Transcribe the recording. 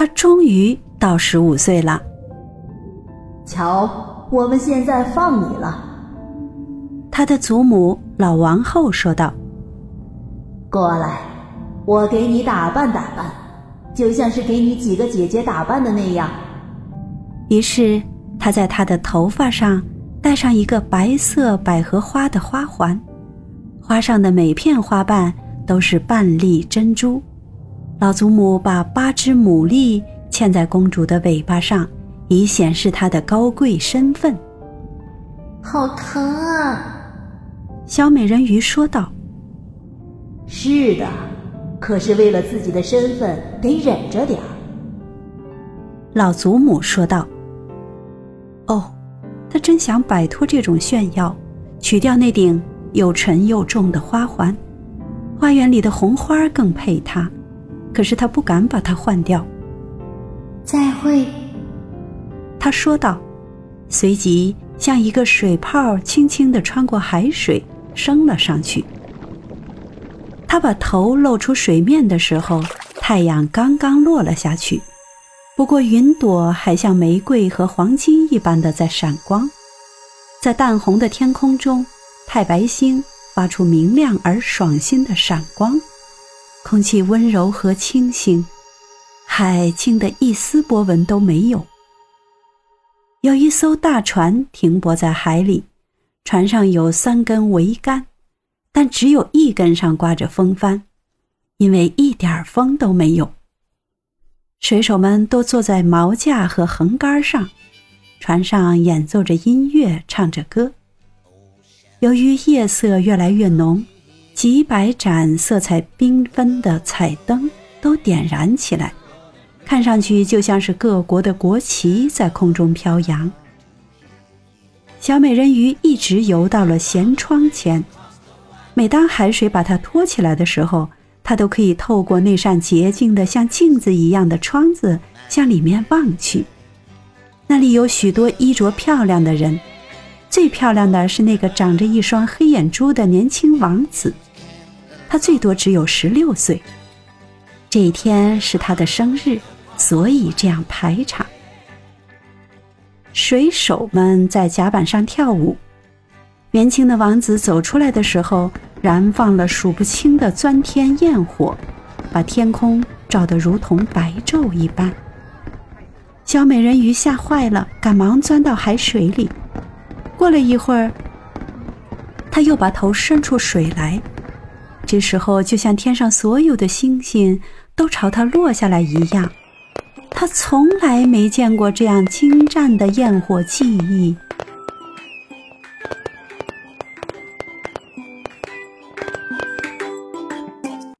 他终于到十五岁了。瞧，我们现在放你了。他的祖母老王后说道：“过来，我给你打扮打扮，就像是给你几个姐姐打扮的那样。”于是他在他的头发上戴上一个白色百合花的花环，花上的每片花瓣都是半粒珍珠。老祖母把八只牡蛎嵌在公主的尾巴上，以显示她的高贵身份。好疼啊！小美人鱼说道：“是的，可是为了自己的身份，得忍着点儿。”老祖母说道：“哦，她真想摆脱这种炫耀，取掉那顶又沉又重的花环。花园里的红花更配她，可是他不敢把它换掉。”再会，他说道，随即像一个水泡轻轻地穿过海水。升了上去。他把头露出水面的时候，太阳刚刚落了下去。不过云朵还像玫瑰和黄金一般的在闪光，在淡红的天空中，太白星发出明亮而爽心的闪光。空气温柔和清新，海静得一丝波纹都没有。有一艘大船停泊在海里。船上有三根桅杆，但只有一根上挂着风帆，因为一点风都没有。水手们都坐在锚架和横杆上，船上演奏着音乐，唱着歌。由于夜色越来越浓，几百盏色彩缤纷的彩灯都点燃起来，看上去就像是各国的国旗在空中飘扬。小美人鱼一直游到了舷窗前，每当海水把它托起来的时候，她都可以透过那扇洁净的像镜子一样的窗子向里面望去。那里有许多衣着漂亮的人，最漂亮的是那个长着一双黑眼珠的年轻王子，他最多只有十六岁。这一天是他的生日，所以这样排场。水手们在甲板上跳舞，年轻的王子走出来的时候，燃放了数不清的钻天焰火，把天空照得如同白昼一般。小美人鱼吓坏了，赶忙钻到海水里。过了一会儿，她又把头伸出水来，这时候就像天上所有的星星都朝他落下来一样。他从来没见过这样精湛的焰火技艺。